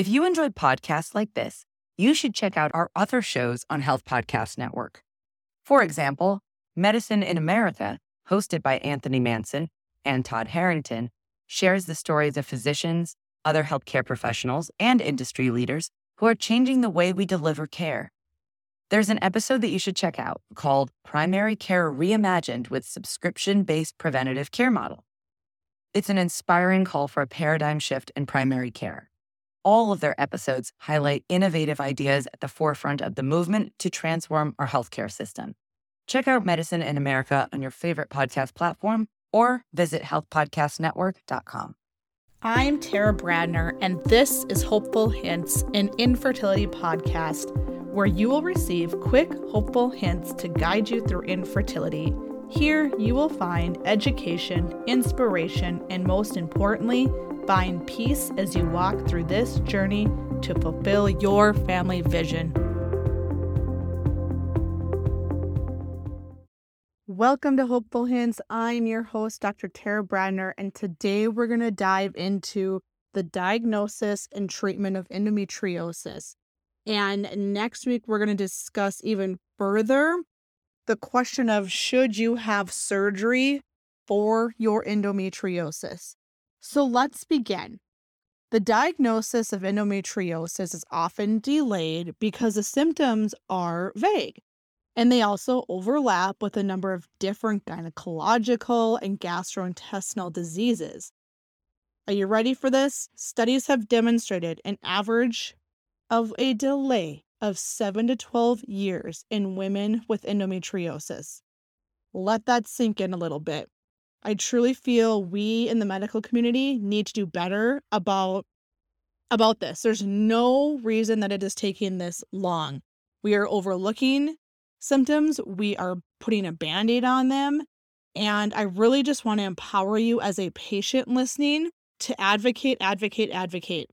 If you enjoyed podcasts like this, you should check out our other shows on Health Podcast Network. For example, Medicine in America, hosted by Anthony Manson and Todd Harrington, shares the stories of physicians, other healthcare professionals, and industry leaders who are changing the way we deliver care. There's an episode that you should check out called Primary Care Reimagined with Subscription Based Preventative Care Model. It's an inspiring call for a paradigm shift in primary care. All of their episodes highlight innovative ideas at the forefront of the movement to transform our healthcare system. Check out Medicine in America on your favorite podcast platform or visit healthpodcastnetwork.com. I'm Tara Brandner, and this is Hopeful Hints, an infertility podcast where you will receive quick, hopeful hints to guide you through infertility. Here, you will find education, inspiration, and most importantly, find peace as you walk through this journey to fulfill your family vision. Welcome to Hopeful Hints. I'm your host, Dr. Tara Brandner, and today we're going to dive into the diagnosis and treatment of endometriosis. And next week, we're going to discuss even further the question of should you have surgery for your endometriosis? So let's begin. The diagnosis of endometriosis is often delayed because the symptoms are vague and they also overlap with a number of different gynecological and gastrointestinal diseases. Are you ready for this? Studies have demonstrated an average of a delay of 7 to 12 years in women with endometriosis. Let that sink in a little bit. I truly feel we in the medical community need to do better about about this. There's no reason that it is taking this long. We are overlooking symptoms, we are putting a band-aid on them, and I really just want to empower you as a patient listening to advocate, advocate, advocate.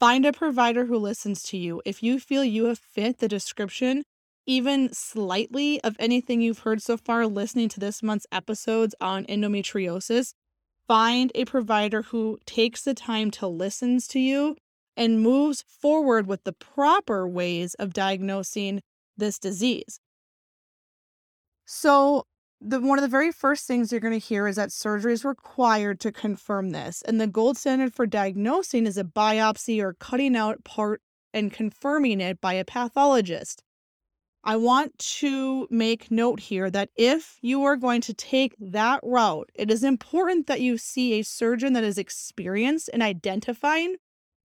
Find a provider who listens to you. If you feel you have fit the description even slightly of anything you've heard so far listening to this month's episodes on endometriosis, find a provider who takes the time to listens to you and moves forward with the proper ways of diagnosing this disease. So, the one of the very first things you're going to hear is that surgery is required to confirm this. And the gold standard for diagnosing is a biopsy or cutting out part and confirming it by a pathologist. I want to make note here that if you are going to take that route, it is important that you see a surgeon that is experienced in identifying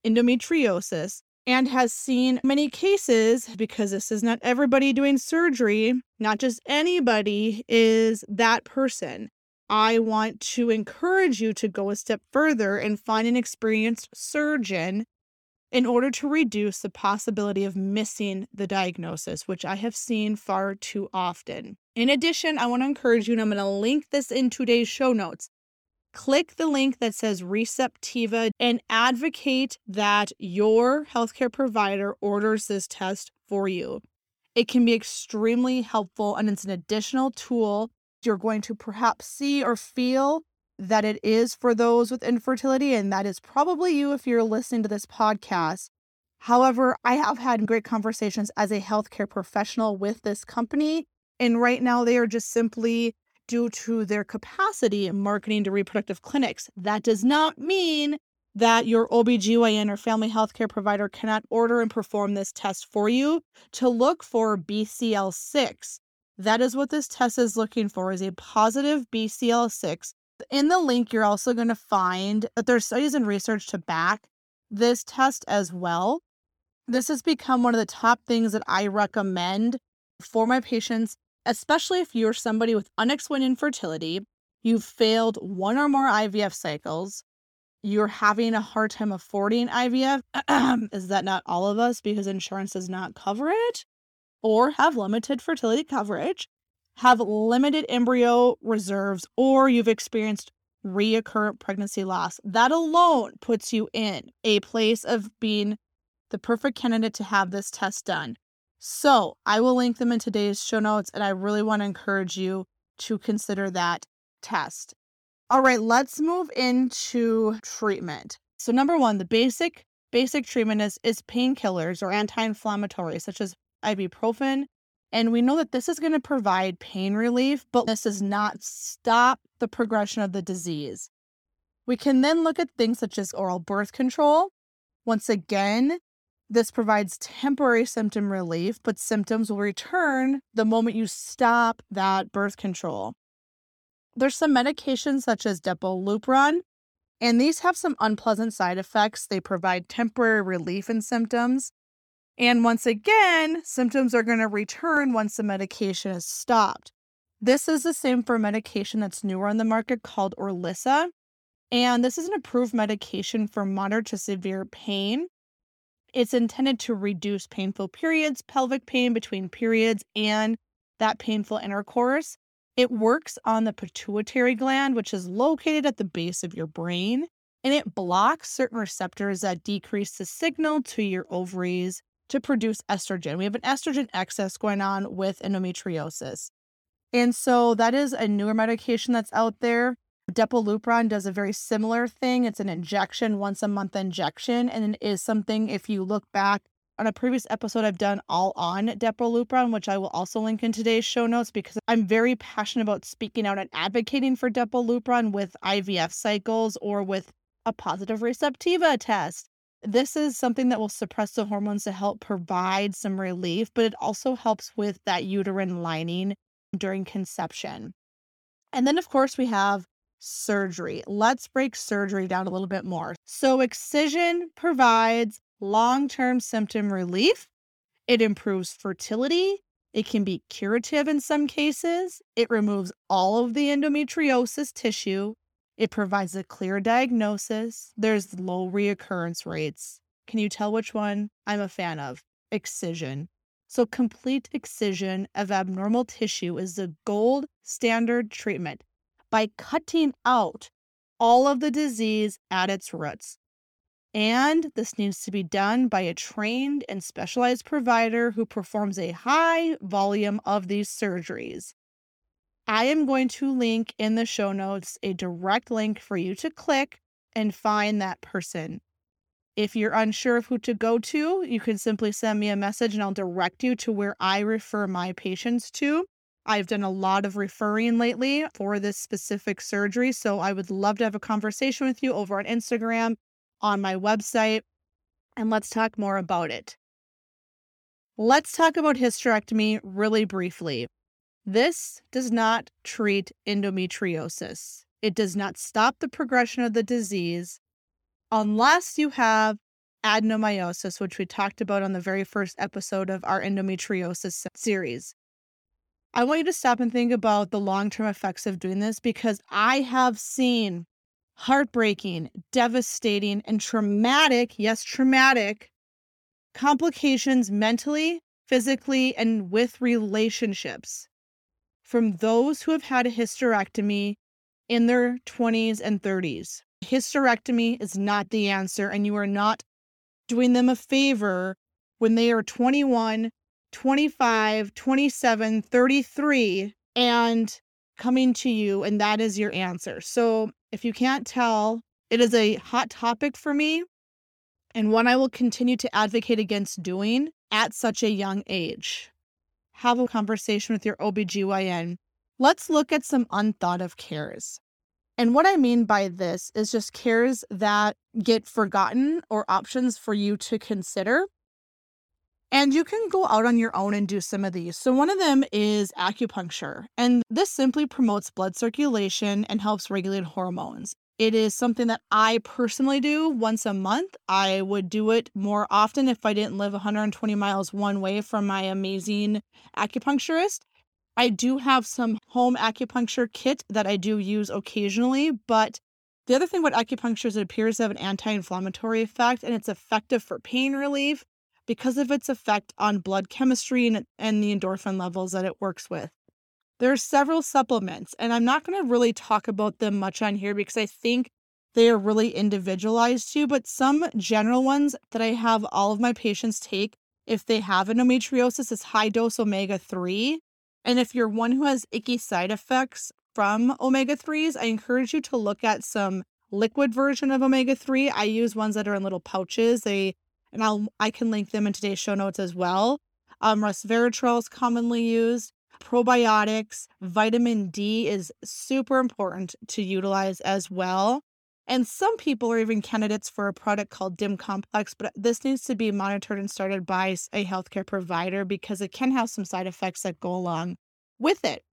endometriosis and has seen many cases because this is not everybody doing surgery, not just anybody is that person. I want to encourage you to go a step further and find an experienced surgeon in order to reduce the possibility of missing the diagnosis, which I have seen far too often. In addition, I want to encourage you, and I'm going to link this in today's show notes. Click the link that says Receptiva and advocate that your healthcare provider orders this test for you. It can be extremely helpful and it's an additional tool you're going to perhaps see or feel that it is for those with infertility, and that is probably you if you're listening to this podcast. However, I have had great conversations as a healthcare professional with this company, and right now they are just simply due to their capacity in marketing to reproductive clinics. That does not mean that your OBGYN or family healthcare provider cannot order and perform this test for you to look for BCL6. That is what this test is looking for is a positive BCL6 in the link, you're also going to find that there's studies and research to back this test as well. This has become one of the top things that I recommend for my patients, especially if you're somebody with unexplained infertility, you've failed one or more IVF cycles, you're having a hard time affording IVF. Is that not all of us because insurance does not cover it or have limited fertility coverage? Have limited embryo reserves, or you've experienced reoccurrent pregnancy loss. That alone puts you in a place of being the perfect candidate to have this test done. So I will link them in today's show notes, and I really want to encourage you to consider that test. All right, let's move into treatment. So, number one, the basic basic treatment is, is painkillers or anti inflammatories, such as ibuprofen. And we know that this is going to provide pain relief, but this does not stop the progression of the disease. We can then look at things such as oral birth control. Once again, this provides temporary symptom relief, but symptoms will return the moment you stop that birth control. There's some medications such as Depo-Lupron, and these have some unpleasant side effects. They provide temporary relief in symptoms. And once again, symptoms are going to return once the medication is stopped. This is the same for medication that's newer on the market called Orilissa. And this is an approved medication for moderate to severe pain. It's intended to reduce painful periods, pelvic pain between periods, and that painful intercourse. It works on the pituitary gland, which is located at the base of your brain, and it blocks certain receptors that decrease the signal to your ovaries to produce estrogen. We have an estrogen excess going on with endometriosis. And so that is a newer medication that's out there. Depo-Lupron does a very similar thing. It's an injection, once a month injection, and it is something if you look back on a previous episode I've done all on Depo-Lupron, which I will also link in today's show notes because I'm very passionate about speaking out and advocating for Depo-Lupron with IVF cycles or with a positive receptiva test. This is something that will suppress the hormones to help provide some relief, but it also helps with that uterine lining during conception. And then, of course, we have surgery. Let's break surgery down a little bit more. So, excision provides long term symptom relief, it improves fertility. It can be curative in some cases. It removes all of the endometriosis tissue. It provides a clear diagnosis. There's low reoccurrence rates. Can you tell which one I'm a fan of? Excision. So, complete excision of abnormal tissue is the gold standard treatment by cutting out all of the disease at its roots. And this needs to be done by a trained and specialized provider who performs a high volume of these surgeries. I am going to link in the show notes a direct link for you to click and find that person. If you're unsure of who to go to, you can simply send me a message and I'll direct you to where I refer my patients to. I've done a lot of referring lately for this specific surgery, so I would love to have a conversation with you over on Instagram, on my website, and let's talk more about it. Let's talk about hysterectomy really briefly. This does not treat endometriosis. It does not stop the progression of the disease unless you have adenomyosis, which we talked about on the very first episode of our endometriosis series. I want you to stop and think about the long term effects of doing this because I have seen heartbreaking, devastating, and traumatic, yes, traumatic complications mentally, physically, and with relationships from those who have had a hysterectomy in their 20s and 30s. Hysterectomy is not the answer, and you are not doing them a favor when they are 21, 25, 27, 33, and coming to you, and that is your answer. So, if you can't tell, it is a hot topic for me and one I will continue to advocate against doing at such a young age. Have a conversation with your OBGYN. Let's look at some unthought of cares. And what I mean by this is just cares that get forgotten or options for you to consider and you can go out on your own and do some of these. So, one of them is acupuncture, and this simply promotes blood circulation and helps regulate hormones. It is something that I personally do once a month. I would do it more often if I didn't live 120 miles one way from my amazing acupuncturist. I do have some home acupuncture kit that I do use occasionally, but the other thing about acupuncture is it appears to have an anti inflammatory effect and it's effective for pain relief because of its effect on blood chemistry and, and the endorphin levels that it works with. There are several supplements, and I'm not going to really talk about them much on here because I think they are really individualized too. But some general ones that I have all of my patients take if they have endometriosis is high dose omega 3. And if you're one who has icky side effects from omega 3s, I encourage you to look at some liquid version of omega 3. I use ones that are in little pouches. They and I'll I can link them in today's show notes as well. Um, resveratrol is commonly used. Probiotics, vitamin D is super important to utilize as well. And some people are even candidates for a product called DIM complex, but this needs to be monitored and started by a healthcare provider because it can have some side effects that go along with it.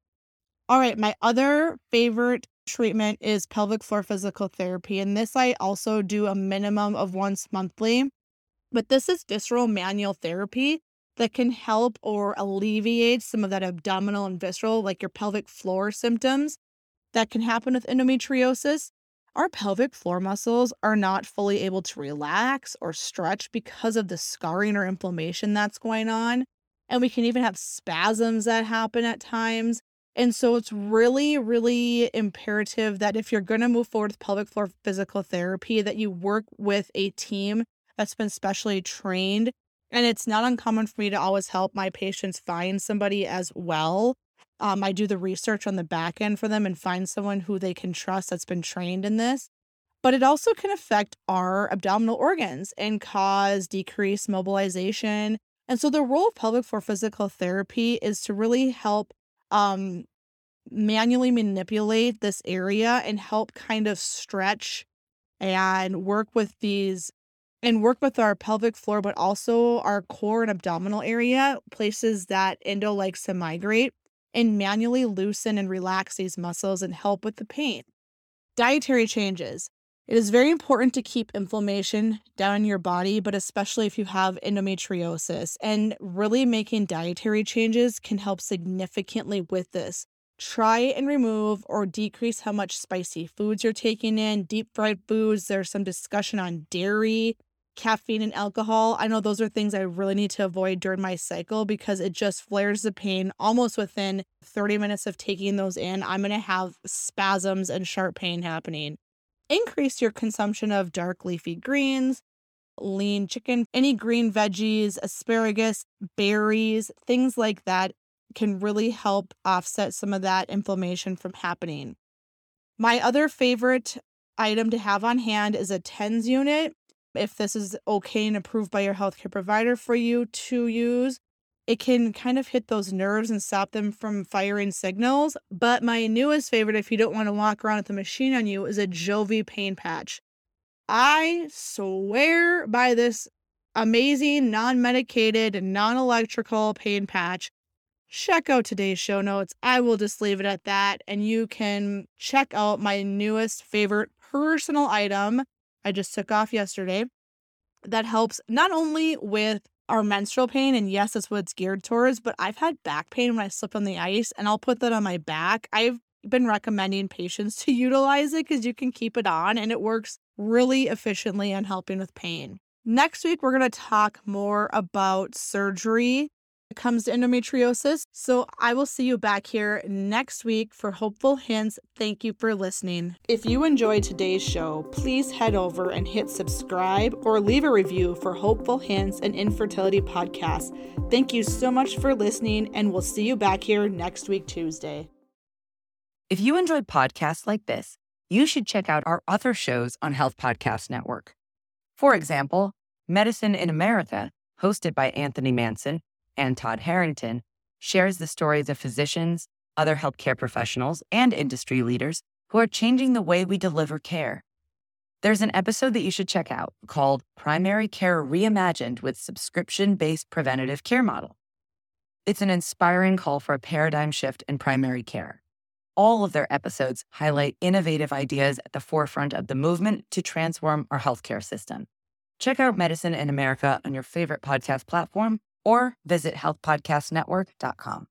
All right, my other favorite treatment is pelvic floor physical therapy. And this I also do a minimum of once monthly. But this is visceral manual therapy that can help or alleviate some of that abdominal and visceral, like your pelvic floor symptoms that can happen with endometriosis. Our pelvic floor muscles are not fully able to relax or stretch because of the scarring or inflammation that's going on. And we can even have spasms that happen at times. And so it's really, really imperative that if you're going to move forward with pelvic floor physical therapy, that you work with a team that's been specially trained and it's not uncommon for me to always help my patients find somebody as well. Um, I do the research on the back end for them and find someone who they can trust that's been trained in this. But it also can affect our abdominal organs and cause decreased mobilization. And so the role of pelvic floor physical therapy is to really help um, manually manipulate this area and help kind of stretch and work with these and work with our pelvic floor, but also our core and abdominal area, places that endo likes to migrate, and manually loosen and relax these muscles and help with the pain. Dietary changes. It is very important to keep inflammation down in your body, but especially if you have endometriosis. And really making dietary changes can help significantly with this. Try and remove or decrease how much spicy foods you're taking in, deep fried foods. There's some discussion on dairy caffeine and alcohol. I know those are things I really need to avoid during my cycle because it just flares the pain almost within 30 minutes of taking those in. I'm going to have spasms and sharp pain happening. Increase your consumption of dark leafy greens, lean chicken, any green veggies, asparagus, berries, things like that can really help offset some of that inflammation from happening. My other favorite item to have on hand is a TENS unit if this is okay and approved by your healthcare provider for you to use. It can kind of hit those nerves and stop them from firing signals. But my newest favorite, if you don't want to walk around with the machine on you, is a Jovi pain patch. I swear by this amazing non medicated, non electrical pain patch. Check out today's show notes. I will just leave it at that. And you can check out my newest favorite personal item I just took off yesterday that helps not only with our menstrual pain, and yes, that's what it's geared towards, but I've had back pain when I slip on the ice, and I'll put that on my back. I've been recommending patients to utilize it because you can keep it on and it works really efficiently on helping with pain. Next week, we're going to talk more about surgery comes to endometriosis. So I will see you back here next week for Hopeful Hints. Thank you for listening. If you enjoyed today's show, please head over and hit subscribe or leave a review for Hopeful Hints and Infertility Podcast. Thank you so much for listening, and we'll see you back here next week, Tuesday. If you enjoyed podcasts like this, you should check out our other shows on Health Podcast Network. For example, Medicine in America, hosted by Anthony Manson and Todd Harrington, shares the stories of physicians, other healthcare professionals, and industry leaders who are changing the way we deliver care. There's an episode that you should check out called Primary Care Reimagined with Subscription Based Preventative Care Model. It's an inspiring call for a paradigm shift in primary care. All of their episodes highlight innovative ideas at the forefront of the movement to transform our healthcare system. Check out Medicine in America on your favorite podcast platform or visit healthpodcastnetwork.com.